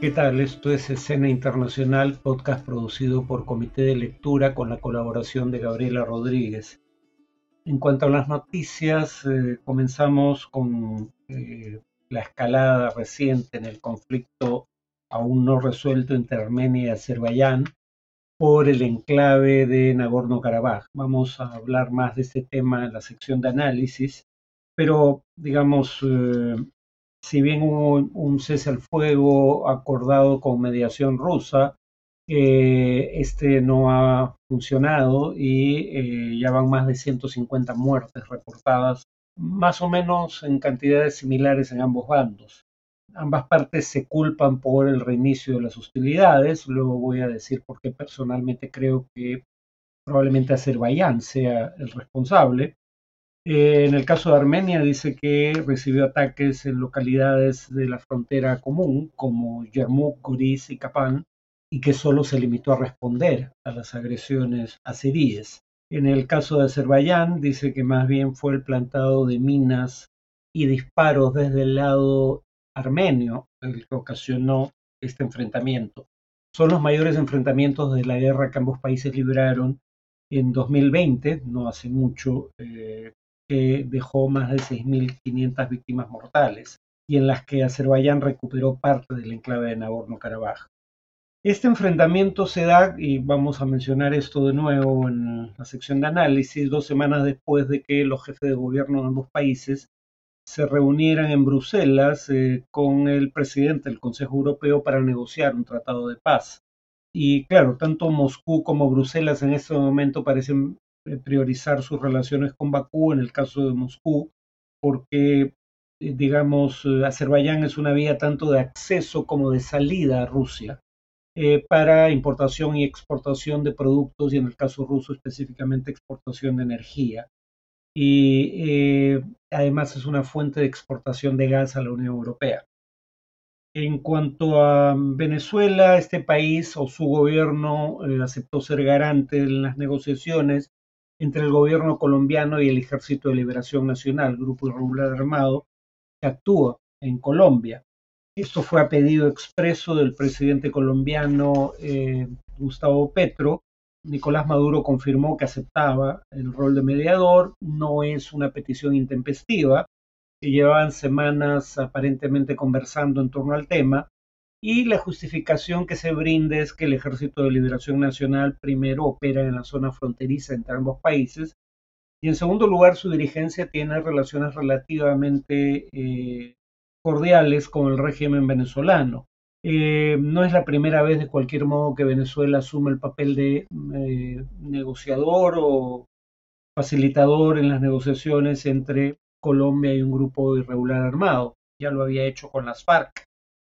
¿Qué tal? Esto es Escena Internacional, podcast producido por Comité de Lectura con la colaboración de Gabriela Rodríguez. En cuanto a las noticias, eh, comenzamos con eh, la escalada reciente en el conflicto aún no resuelto entre Armenia y Azerbaiyán por el enclave de Nagorno-Karabaj. Vamos a hablar más de este tema en la sección de análisis, pero digamos, eh, si bien hubo un cese al fuego acordado con mediación rusa, eh, este no ha funcionado y eh, ya van más de 150 muertes reportadas, más o menos en cantidades similares en ambos bandos. Ambas partes se culpan por el reinicio de las hostilidades, luego voy a decir por qué personalmente creo que probablemente Azerbaiyán sea el responsable. Eh, en el caso de Armenia dice que recibió ataques en localidades de la frontera común como Yermuk, Goriz y Kapan y que solo se limitó a responder a las agresiones azeríes. En el caso de Azerbaiyán dice que más bien fue el plantado de minas y disparos desde el lado armenio el que ocasionó este enfrentamiento. Son los mayores enfrentamientos de la guerra que ambos países libraron en 2020, no hace mucho, eh, que dejó más de 6.500 víctimas mortales y en las que Azerbaiyán recuperó parte del enclave de Nagorno-Karabaj. Este enfrentamiento se da, y vamos a mencionar esto de nuevo en la sección de análisis, dos semanas después de que los jefes de gobierno de ambos países se reunieran en Bruselas eh, con el presidente del Consejo Europeo para negociar un tratado de paz. Y claro, tanto Moscú como Bruselas en este momento parecen priorizar sus relaciones con Bakú, en el caso de Moscú, porque, eh, digamos, eh, Azerbaiyán es una vía tanto de acceso como de salida a Rusia para importación y exportación de productos y en el caso ruso específicamente exportación de energía. Y además es una fuente de exportación de gas a la Unión Europea. En cuanto a Venezuela, este país o su gobierno aceptó ser garante en las negociaciones entre el gobierno colombiano y el Ejército de Liberación Nacional, grupo irregular armado, que actúa en Colombia. Esto fue a pedido expreso del presidente colombiano eh, Gustavo Petro. Nicolás Maduro confirmó que aceptaba el rol de mediador. No es una petición intempestiva, llevaban semanas aparentemente conversando en torno al tema y la justificación que se brinde es que el Ejército de Liberación Nacional primero opera en la zona fronteriza entre ambos países y en segundo lugar su dirigencia tiene relaciones relativamente eh, cordiales con el régimen venezolano. Eh, no es la primera vez de cualquier modo que Venezuela asume el papel de eh, negociador o facilitador en las negociaciones entre Colombia y un grupo irregular armado. Ya lo había hecho con las FARC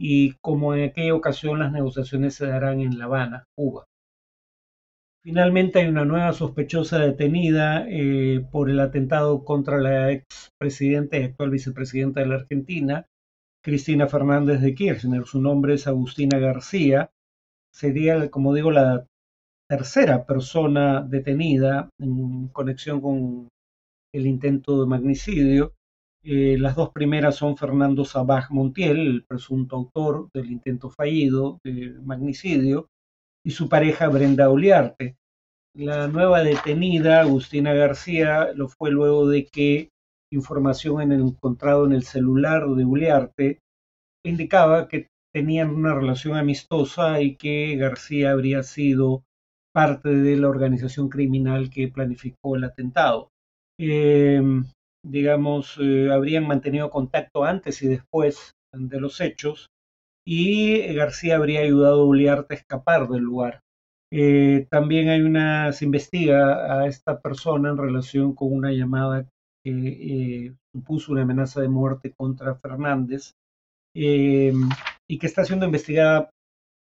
y como en aquella ocasión las negociaciones se darán en La Habana, Cuba. Finalmente hay una nueva sospechosa detenida eh, por el atentado contra la expresidenta y actual vicepresidenta de la Argentina, Cristina Fernández de Kirchner. Su nombre es Agustina García. Sería, como digo, la tercera persona detenida en conexión con el intento de magnicidio eh, las dos primeras son Fernando Sabaj Montiel, el presunto autor del intento fallido de magnicidio, y su pareja Brenda Uliarte. La nueva detenida, Agustina García, lo fue luego de que información en el, encontrado en el celular de Uliarte indicaba que tenían una relación amistosa y que García habría sido parte de la organización criminal que planificó el atentado. Eh, digamos, eh, habrían mantenido contacto antes y después de los hechos y García habría ayudado a Uliarte a escapar del lugar. Eh, también hay una, se investiga a esta persona en relación con una llamada que eh, supuso una amenaza de muerte contra Fernández y que está siendo investigada,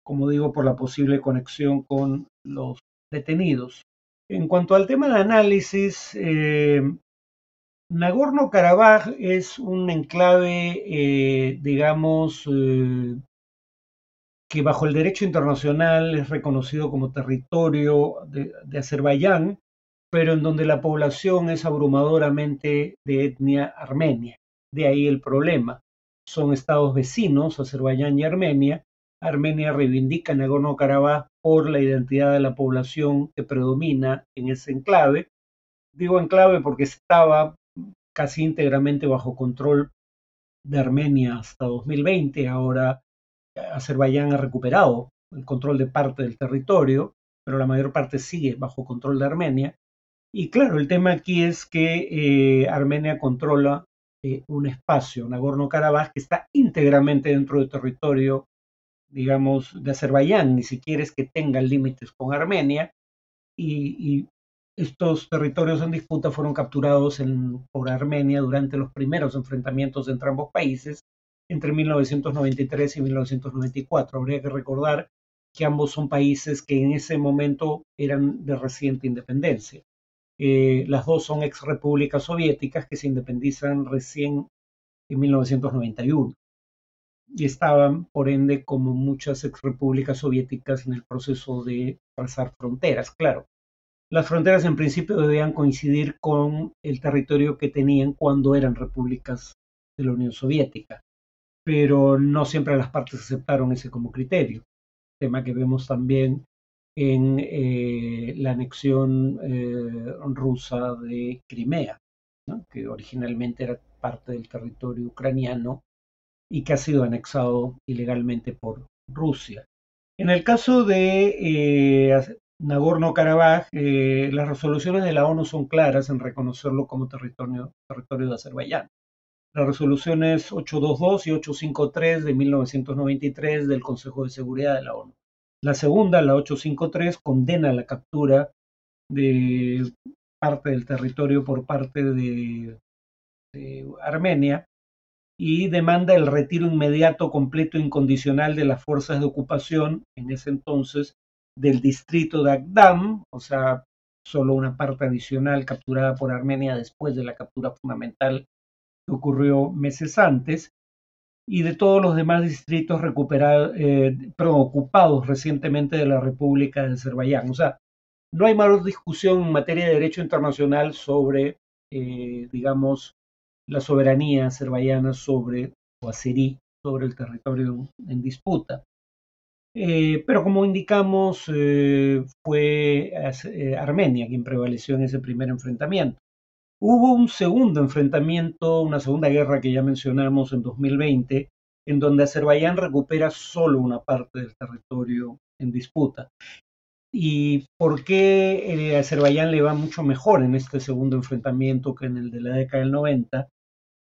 como digo, por la posible conexión con los detenidos. En cuanto al tema de análisis, Nagorno-Karabaj es un enclave, eh, digamos, eh, que bajo el derecho internacional es reconocido como territorio de, Azerbaiyán, pero en donde la población es abrumadoramente de etnia armenia. De ahí el problema. Son estados vecinos, Azerbaiyán y Armenia, Armenia reivindica Nagorno-Karabaj por la identidad de la población que predomina en ese enclave. Digo enclave porque estaba casi íntegramente bajo control de Armenia hasta 2020. Ahora Azerbaiyán ha recuperado el control de parte del territorio, pero la mayor parte sigue bajo control de Armenia. Y claro, el tema aquí es que eh, Armenia controla eh, un espacio, Nagorno-Karabaj, que está íntegramente dentro del territorio, digamos, de Azerbaiyán, ni siquiera es que tenga límites con Armenia, y, estos territorios en disputa fueron capturados por Armenia durante los primeros enfrentamientos entre ambos países entre 1993 y 1994. Habría que recordar que ambos son países que en ese momento eran de reciente independencia. Eh, las dos son ex repúblicas soviéticas que se independizan recién en 1991 y estaban, por ende, como muchas ex repúblicas soviéticas en el proceso de trazar fronteras. Claro, las fronteras en principio debían coincidir con el territorio que tenían cuando eran repúblicas de la Unión Soviética, pero no siempre las partes aceptaron ese como criterio, tema que vemos también en eh, la anexión eh, rusa de Crimea, que originalmente era parte del territorio ucraniano y que ha sido anexado ilegalmente por Rusia. En el caso de eh, Nagorno Karabaj, las resoluciones de la ONU son claras en reconocerlo como territorio, territorio de Azerbaiyán. Las resoluciones 822 y 853 de 1993 del Consejo de Seguridad de la ONU. La segunda, la 853, condena la captura de parte del territorio por parte de, Armenia y demanda el retiro inmediato, completo e incondicional de las fuerzas de ocupación, en ese entonces, del distrito de Agdam, o sea, solo una parte adicional capturada por Armenia después de la captura fundamental que ocurrió meses antes, y de todos los demás distritos recuperados, eh, ocupados recientemente de la República de Azerbaiyán. O sea, no hay mayor discusión en materia de derecho internacional sobre, eh, digamos, la soberanía azerbaiyana sobre, o azerí, sobre el territorio en disputa. Eh, pero como indicamos, fue Armenia quien prevaleció en ese primer enfrentamiento. Hubo un segundo enfrentamiento, una segunda guerra que ya mencionamos en 2020, en donde Azerbaiyán recupera solo una parte del territorio en disputa. ¿Y por qué eh, Azerbaiyán le va mucho mejor en este segundo enfrentamiento que en el de la década del 90?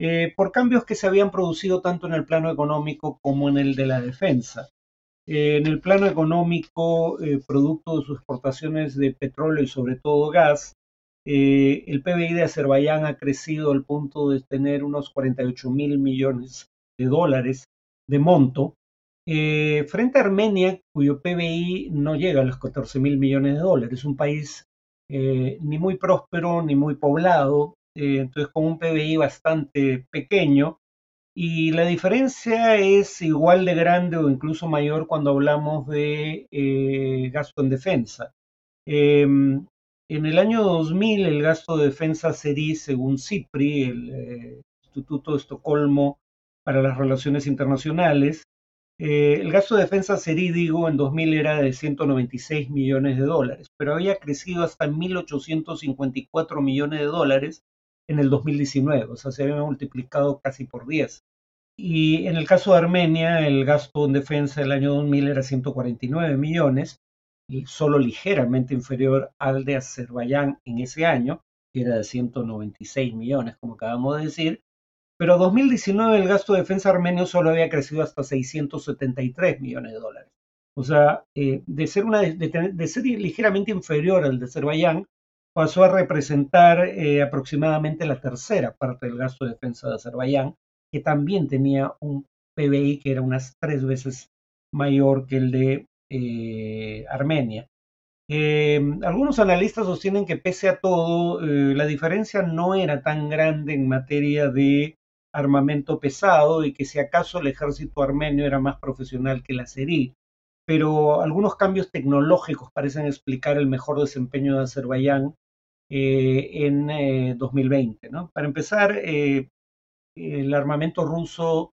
Eh, por cambios que se habían producido tanto en el plano económico como en el de la defensa. Eh, en el plano económico, producto de sus exportaciones de petróleo y sobre todo gas, eh, el PBI de Azerbaiyán ha crecido al punto de tener unos 48 mil millones de dólares de monto, eh, frente a Armenia, cuyo PBI no llega a los 14 mil millones de dólares. Es un país eh, ni muy próspero ni muy poblado, entonces con un PBI bastante pequeño. Y la diferencia es igual de grande o incluso mayor cuando hablamos de gasto en defensa. Em, en el año 2000, el gasto de defensa sería, según CIPRI, el eh, Instituto de Estocolmo para las Relaciones Internacionales, eh, el gasto de defensa sería, digo, en 2000 era de 196 millones de dólares, pero había crecido hasta 1.854 millones de dólares en el 2019, o sea, se había multiplicado casi por 10. Y en el caso de Armenia, el gasto en defensa del año 2000 era 149 millones, solo ligeramente inferior al de Azerbaiyán en ese año, que era de 196 millones, como acabamos de decir, pero 2019 el gasto de defensa armenio solo había crecido hasta 673 millones de dólares. O sea, eh, de, ser una, de, ser ligeramente inferior al de Azerbaiyán, pasó a representar eh, aproximadamente la tercera parte del gasto de defensa de Azerbaiyán, que también tenía un PBI que era unas tres veces mayor que el de eh, Armenia. Em, algunos analistas sostienen que pese a todo, eh, la diferencia no era tan grande en materia de armamento pesado y que si acaso el ejército armenio era más profesional que la serie. Pero algunos cambios tecnológicos parecen explicar el mejor desempeño de Azerbaiyán eh, en 2020. Para empezar, el armamento ruso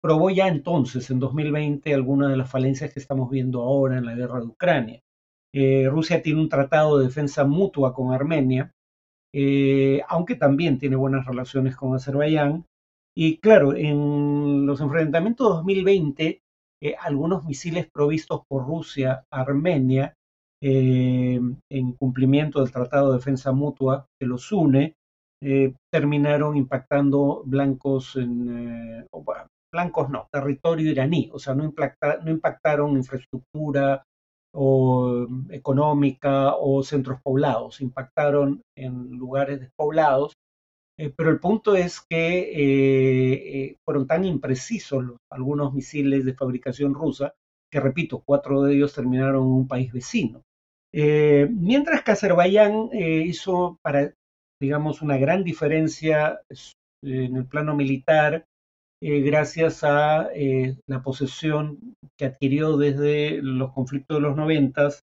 probó ya entonces, en 2020, algunas de las falencias que estamos viendo ahora en la guerra de Ucrania. Eh, Rusia tiene un tratado de defensa mutua con Armenia, eh, aunque también tiene buenas relaciones con Azerbaiyán. Y claro, en los enfrentamientos 2020, eh, algunos misiles provistos por Rusia a Armenia, en cumplimiento del tratado de defensa mutua que los une, terminaron impactando blancos en, blancos no, territorio iraní, o sea, no, impactaron infraestructura o mm, económica o centros poblados, impactaron en lugares despoblados, eh, pero el punto es que eh, eh, fueron tan imprecisos algunos misiles de fabricación rusa que, repito, cuatro de ellos terminaron en un país vecino. mientras que Azerbaiyán hizo, para, digamos, una gran diferencia en el plano militar, eh, gracias a eh, la posesión que adquirió desde los conflictos de los noventas,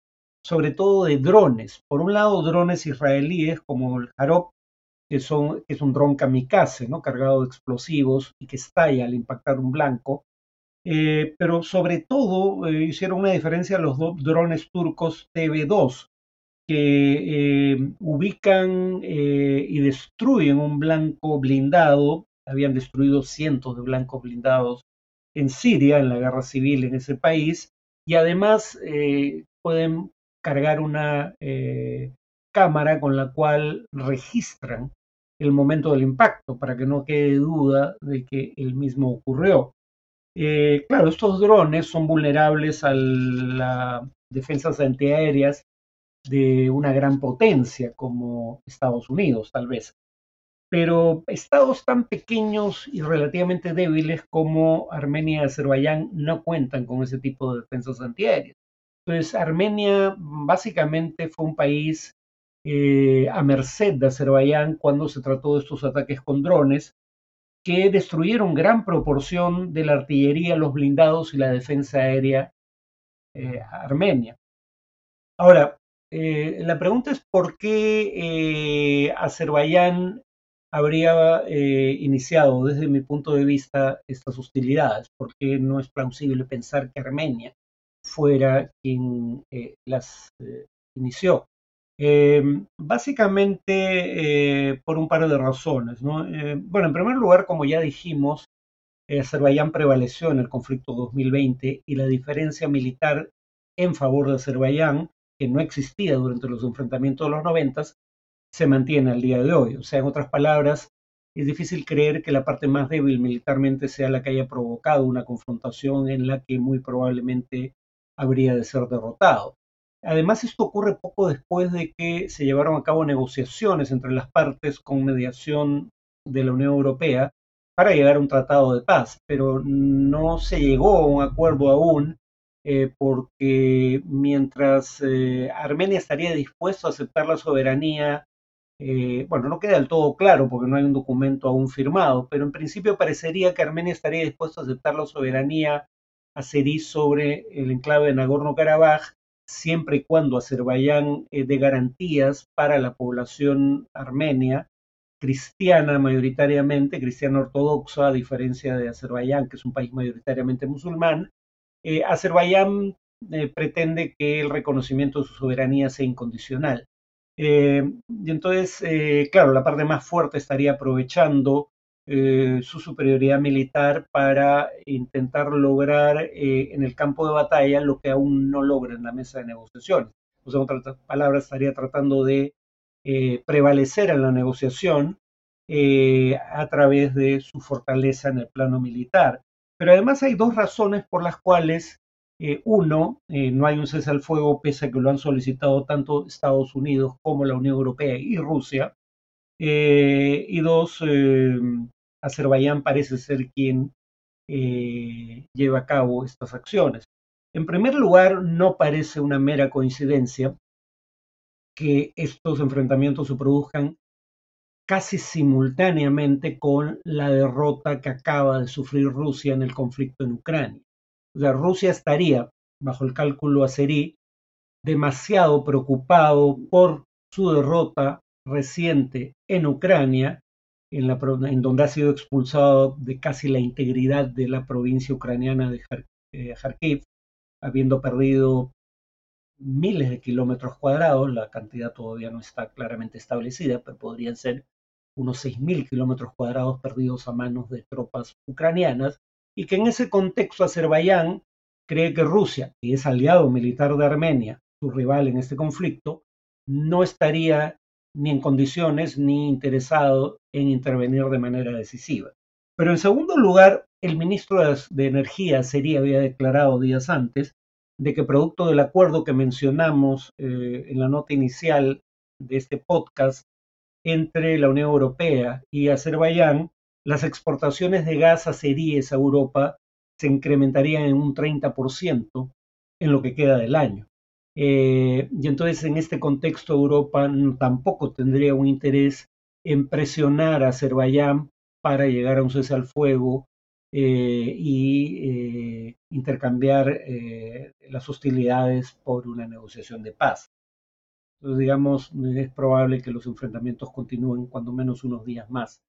sobre todo de drones. Por un lado, drones israelíes como el Harop, que, son, que es un dron kamikaze, ¿no? cargado de explosivos y que estalla al impactar un blanco. Eh, pero sobre todo hicieron una diferencia los dos drones turcos TB2, que ubican y destruyen un blanco blindado habían destruido cientos de blancos blindados en Siria, en la guerra civil en ese país, y además eh, pueden cargar una eh, cámara con la cual registran el momento del impacto para que no quede duda de que el mismo ocurrió. Eh, claro, estos drones son vulnerables a las defensas antiaéreas de una gran potencia como Estados Unidos, tal vez pero estados tan pequeños y relativamente débiles como Armenia y Azerbaiyán no cuentan con ese tipo de defensas antiaéreas. Entonces, Armenia básicamente fue un país eh, a merced de Azerbaiyán cuando se trató de estos ataques con drones que destruyeron gran proporción de la artillería, los blindados y la defensa aérea eh, armenia. Ahora, eh, la pregunta es por qué Azerbaiyán habría eh, iniciado desde mi punto de vista estas hostilidades, porque no es plausible pensar que Armenia fuera quien eh, las eh, inició. Em, básicamente por un par de razones. bueno, en primer lugar, como ya dijimos, Azerbaiyán prevaleció en el conflicto 2020 y la diferencia militar en favor de Azerbaiyán, que no existía durante los enfrentamientos de los noventas, se mantiene al día de hoy. O sea, en otras palabras, es difícil creer que la parte más débil militarmente sea la que haya provocado una confrontación en la que muy probablemente habría de ser derrotado. Además, esto ocurre poco después de que se llevaron a cabo negociaciones entre las partes con mediación de la Unión Europea para llegar a un tratado de paz, pero no se llegó a un acuerdo aún eh, porque mientras eh, Armenia estaría dispuesto a aceptar la soberanía eh, bueno, no queda del todo claro porque no hay un documento aún firmado, pero en principio parecería que Armenia estaría dispuesto a aceptar la soberanía azerí sobre el enclave de Nagorno-Karabaj, siempre y cuando Azerbaiyán eh, dé garantías para la población armenia, cristiana mayoritariamente, cristiana ortodoxa, a diferencia de Azerbaiyán, que es un país mayoritariamente musulmán. Eh, Azerbaiyán pretende que el reconocimiento de su soberanía sea incondicional. Eh, y entonces, eh, claro, la parte más fuerte estaría aprovechando eh, su superioridad militar para intentar lograr en el campo de batalla lo que aún no logra en la mesa de negociaciones. O sea, en otras palabras, estaría tratando de prevalecer en la negociación a través de su fortaleza en el plano militar. Pero además hay dos razones por las cuales eh, uno, eh, no hay un cese al fuego pese a que lo han solicitado tanto Estados Unidos como la Unión Europea y Rusia. Eh, y dos, Azerbaiyán parece ser quien lleva a cabo estas acciones. En primer lugar, no parece una mera coincidencia que estos enfrentamientos se produzcan casi simultáneamente con la derrota que acaba de sufrir Rusia en el conflicto en Ucrania. O sea, Rusia estaría, bajo el cálculo azerí, demasiado preocupado por su derrota reciente en Ucrania en, donde ha sido expulsado de casi la integridad de la provincia ucraniana de eh, Kharkiv, habiendo perdido miles de kilómetros cuadrados, la cantidad todavía no está claramente establecida, pero podrían ser unos 6.000 kilómetros cuadrados perdidos a manos de tropas ucranianas, y que en ese contexto Azerbaiyán cree que Rusia, que es aliado militar de Armenia, su rival en este conflicto, no estaría ni en condiciones ni interesado en intervenir de manera decisiva. Pero en segundo lugar, el ministro de Energía sería había declarado días antes de que producto del acuerdo que mencionamos eh, en la nota inicial de este podcast entre la Unión Europea y Azerbaiyán, las exportaciones de gas a series a Europa se incrementarían en un 30% en lo que queda del año. Eh, y entonces en este contexto Europa tampoco tendría un interés en presionar a Azerbaiyán para llegar a un cese al fuego eh, y eh, intercambiar las hostilidades por una negociación de paz. Entonces, digamos, es probable que los enfrentamientos continúen cuando menos unos días más.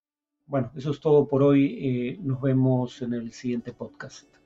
Bueno, eso es todo por hoy. nos vemos en el siguiente podcast.